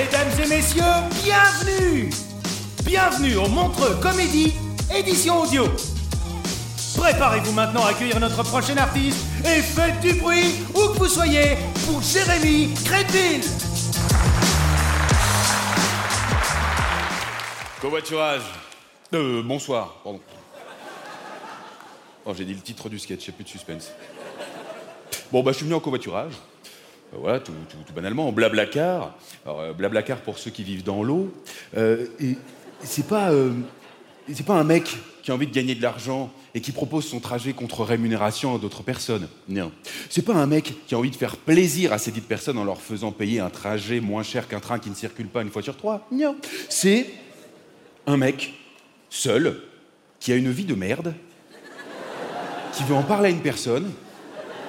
Mesdames et messieurs, bienvenue Bienvenue au Montreux Comédie, édition audio. Préparez-vous maintenant à accueillir notre prochain artiste et faites du bruit où que vous soyez pour Jérémy Crédville. Covoiturage. Euh, bonsoir, pardon. Oh, j'ai dit le titre du sketch, j'ai plus de suspense. Bon, bah, je suis venu en covoiturage. Euh, voilà, tout, banalement, en blablacar. Alors, euh, blablacar pour ceux qui vivent dans l'eau. Euh, et c'est pas, c'est pas un mec qui a envie de gagner de l'argent et qui propose son trajet contre rémunération à d'autres personnes. Non. C'est pas un mec qui a envie de faire plaisir à ces dites personnes en leur faisant payer un trajet moins cher qu'un train qui ne circule pas une fois sur trois. Non. C'est un mec seul qui a une vie de merde, qui veut en parler à une personne,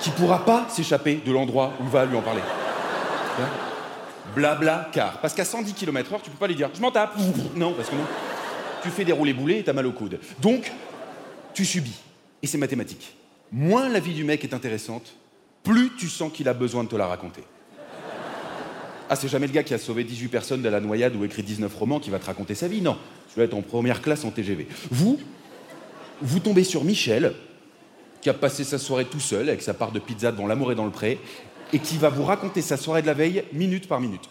qui pourra pas s'échapper de l'endroit où il va lui en parler. Hein Blabla car. Parce qu'à 110 km/h, tu peux pas lui dire je m'en tape. Non, parce que non. Tu fais des roulés boulets et t'as mal au coude. Donc, tu subis. Et c'est mathématique. Moins la vie du mec est intéressante, plus tu sens qu'il a besoin de te la raconter. Ah, c'est jamais le gars qui a sauvé 18 personnes de la noyade ou écrit 19 romans qui va te raconter sa vie, non. Tu vas être en première classe en TGV. Vous, vous tombez sur Michel, qui a passé sa soirée tout seul avec sa part de pizza devant l'amour et dans le pré, et qui va vous raconter sa soirée de la veille minute par minute.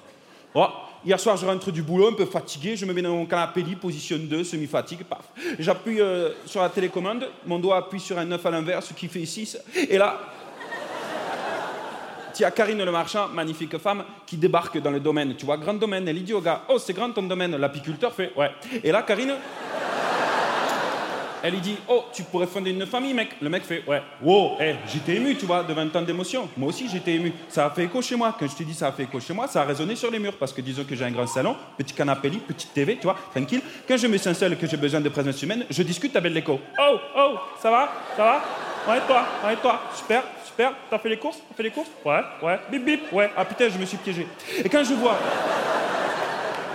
Oh, hier soir, je rentre du boulot un peu fatigué, je me mets dans mon canapé lit, position 2, semi-fatigue, paf. J'appuie euh, sur la télécommande, mon doigt appuie sur un 9 à l'inverse qui fait 6, et là, il y a Karine Le Marchand, magnifique femme, qui débarque dans le domaine. Tu vois, grand domaine. Elle dit au gars, oh, c'est grand ton domaine. L'apiculteur fait, ouais. Et là, Karine, elle lui dit, oh, tu pourrais fonder une famille, mec. Le mec fait, ouais. Wow, eh, j'étais ému, tu vois, de 20 ans d'émotion. Moi aussi, j'étais ému. Ça a fait écho chez moi. Quand je te dis ça a fait écho chez moi, ça a résonné sur les murs. Parce que disons que j'ai un grand salon, petit canapé lit, petite TV, tu vois, tranquille. Quand je me sens seul et que j'ai besoin de présence humaine, je discute avec l'écho. Oh, oh, ça va? Ça va? Ouais, toi Ouais, toi Super, super. T'as fait les courses? T'as fait les courses? Ouais, ouais. Bip, bip. Ouais. Ah putain, je me suis piégé. Et quand je vois.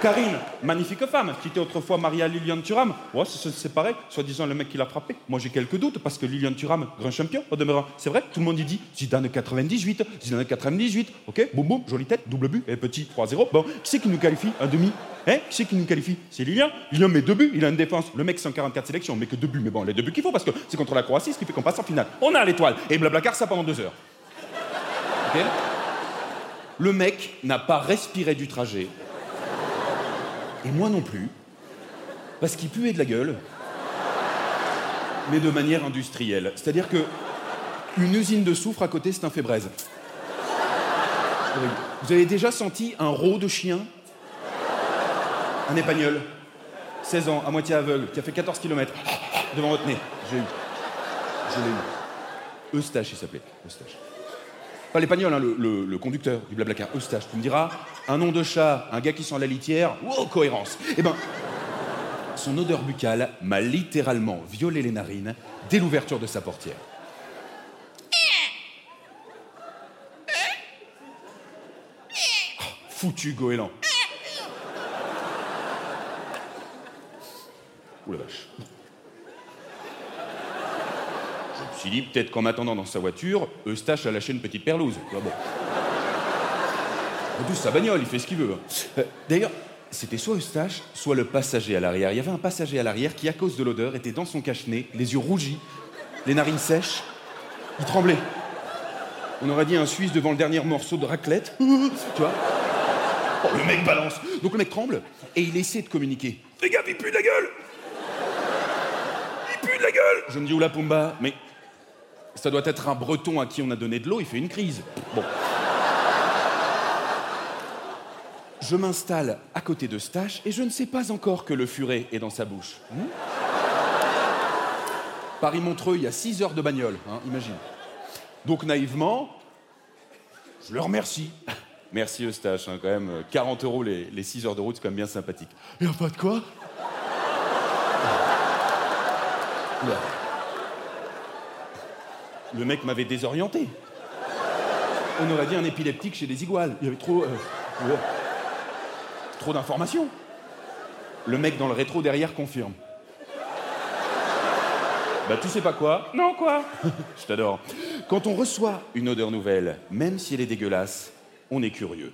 Karine, magnifique femme, qui était autrefois mariée à Liliane Thuram. Ouais, c'est pareil, soi-disant le mec qui l'a frappé. Moi j'ai quelques doutes parce que Liliane Thuram, grand champion, au demeurant. C'est vrai, tout le monde y dit Zidane 98, Zidane 98, ok, boum boum, jolie tête, double but, et petit 3-0. Bon, qui c'est qui nous qualifie Un demi? Hein? Qui c'est qui nous qualifie? C'est Lilian. Lilian met deux buts, il a une défense. Le mec 144 sélections, mais que deux buts, mais bon, les deux buts qu'il faut parce que c'est contre la Croatie, ce qui fait qu'on passe en finale. On a l'étoile, et blablacar ça pendant deux heures. Le mec n'a pas respiré du trajet. Et moi non plus. Parce qu'il puait de la gueule. Mais de manière industrielle. C'est-à-dire que une usine de soufre à côté, c'est un fait braise. Horrible. Vous avez déjà senti un rot de chien? Un épagnol 16 ans, à moitié aveugle, qui a fait 14 km devant votre nez. J'ai eu. Je l'ai eu. Eustache, il s'appelait. Eustache. Pas l'épagnol, hein, le, le- le conducteur du blablacar, Eustache. Tu me diras, un nom de chat, un gars qui sent la litière, wow, cohérence. Eh ben, son odeur buccale m'a littéralement violé les narines dès l'ouverture de sa portière. Oh, Foutu goéland. Ouh la vache. Suis dit, peut-être qu'en m'attendant dans sa voiture, Eustache a lâché une petite perlouse. Ah bon. En plus, sa bagnole, il fait ce qu'il veut. hein. Euh, D'ailleurs, c'était soit Eustache, soit le passager à l'arrière. Il y avait un passager à l'arrière qui, à cause de l'odeur, était dans son cache-nez, les yeux rougis, les narines sèches. Il tremblait. On aurait dit un Suisse devant le dernier morceau de raclette. tu vois Oh, le mec balance. Donc le mec tremble et il essaie de communiquer. Les gars, il pue de la gueule Il pue de la gueule Je me dis, oula Pumba, mais ça doit être un breton à qui on a donné de l'eau, il fait une crise. Bon. Je m'installe à côté de Stache et je ne sais pas encore que le furet est dans sa bouche. Hmm Paris-Montreux, il y a 6 heures de bagnole, hein, imagine. Donc naïvement, je le remercie. Merci Eustache, hein, quand même. 40 euros les, les 6 heures de route, c'est quand même bien sympathique. Et a pas de quoi? Le mec m'avait désorienté. On aurait dit un épileptique chez des iguales. Il y avait trop. euh, trop d'informations. Le mec dans le rétro derrière confirme. Bah tu sais pas quoi? Non quoi? Je t'adore. Quand on reçoit une odeur nouvelle, même si elle est dégueulasse, on est curieux.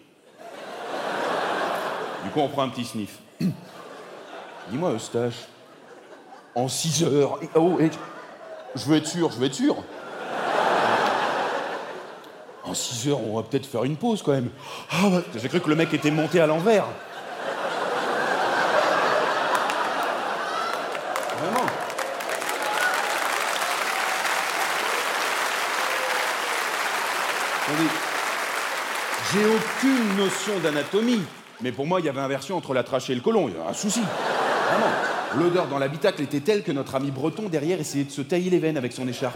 Du coup on prend un petit sniff. Dis-moi Eustache, en 6 heures. Oh, et- je veux être sûr, je veux être sûr. En 6 heures, on va peut-être faire une pause quand même. Ah, bah, J'ai cru que le mec était monté à l'envers. Vraiment. J'ai aucune notion d'anatomie. Mais pour moi, il y avait inversion entre la trachée et le côlon. Il y a un souci. Vraiment. L'odeur dans l'habitacle était telle que notre ami breton derrière essayait de se tailler les veines avec son écharpe.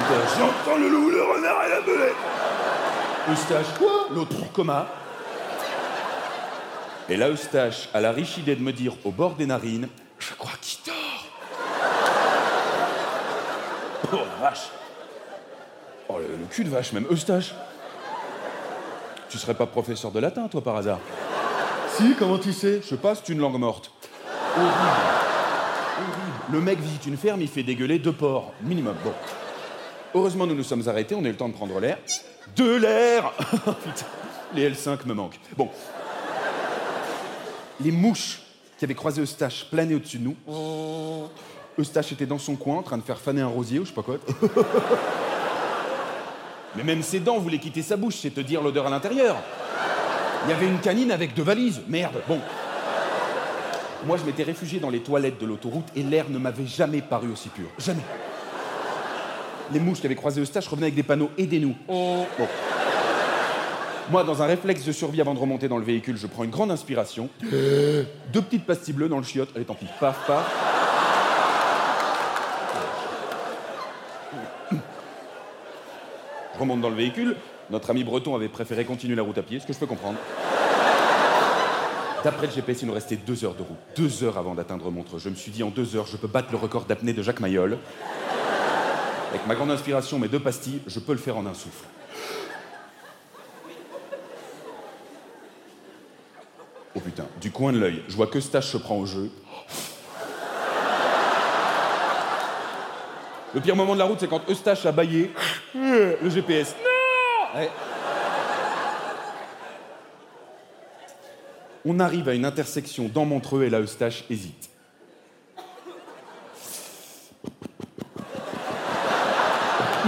Était, J'entends le loup, le renard et la belette. Eustache, quoi L'autre coma. Et là, Eustache a la riche idée de me dire au bord des narines Je crois qu'il dort. Oh la vache Oh le, le cul de vache, même Eustache Tu serais pas professeur de latin, toi, par hasard? Si, comment tu sais? Je sais pas, c'est une langue morte. Horrible. Horrible. Le mec visite une ferme, il fait dégueuler deux porcs, minimum. Bon. Heureusement, nous nous sommes arrêtés, on a eu le temps de prendre l'air. De l'air Putain, les L5 me manquent. Bon. Les mouches qui avaient croisé Eustache planaient au-dessus de nous. Eustache était dans son coin en train de faire faner un rosier ou je sais pas quoi. Mais même ses dents voulaient quitter sa bouche, c'est te dire l'odeur à l'intérieur. Il y avait une canine avec deux valises. Merde, bon. Moi, je m'étais réfugié dans les toilettes de l'autoroute et l'air ne m'avait jamais paru aussi pur. Jamais. Les mouches qui avaient croisé Eustache revenaient avec des panneaux Aidez-nous. Bon. Moi, dans un réflexe de survie avant de remonter dans le véhicule, je prends une grande inspiration. Deux petites pastilles bleues dans le chiotte. Allez, tant pis. Paf, paf. Je remonte dans le véhicule. Notre ami breton avait préféré continuer la route à pied, ce que je peux comprendre. D'après le GPS, il nous restait deux heures de route. Deux heures avant d'atteindre Montreux. Je me suis dit, en deux heures, je peux battre le record d'apnée de Jacques Mayol. Avec ma grande inspiration, mes deux pastilles, je peux le faire en un souffle. Oh putain, du coin de l'œil, je vois que Stache se prend au jeu. Le pire moment de la route, c'est quand Eustache a baillé le GPS. Non Ouais. On arrive à une intersection dans Montreux et là, Eustache hésite.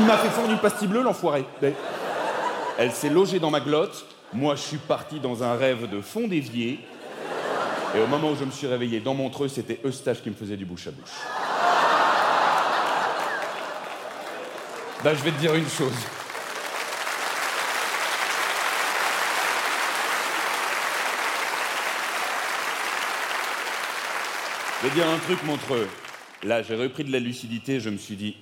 Il m'a fait fondre une pastille bleue, l'enfoiré. Mais Elle s'est logée dans ma glotte. Moi, je suis parti dans un rêve de fond d'évier. Et au moment où je me suis réveillé dans Montreux, c'était Eustache qui me faisait du bouche à bouche. Bah, je vais te dire une chose. Je vais dire un truc, Montreux. Là, j'ai repris de la lucidité, je me suis dit,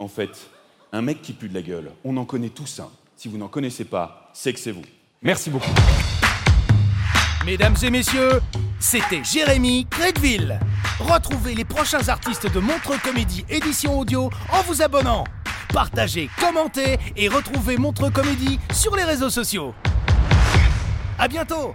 en fait, un mec qui pue de la gueule, on en connaît tous un. Si vous n'en connaissez pas, c'est que c'est vous. Merci beaucoup. Mesdames et messieurs, c'était Jérémy Crédville. Retrouvez les prochains artistes de Montreux Comédie édition audio en vous abonnant. Partagez, commentez et retrouvez Montreux Comédie sur les réseaux sociaux. À bientôt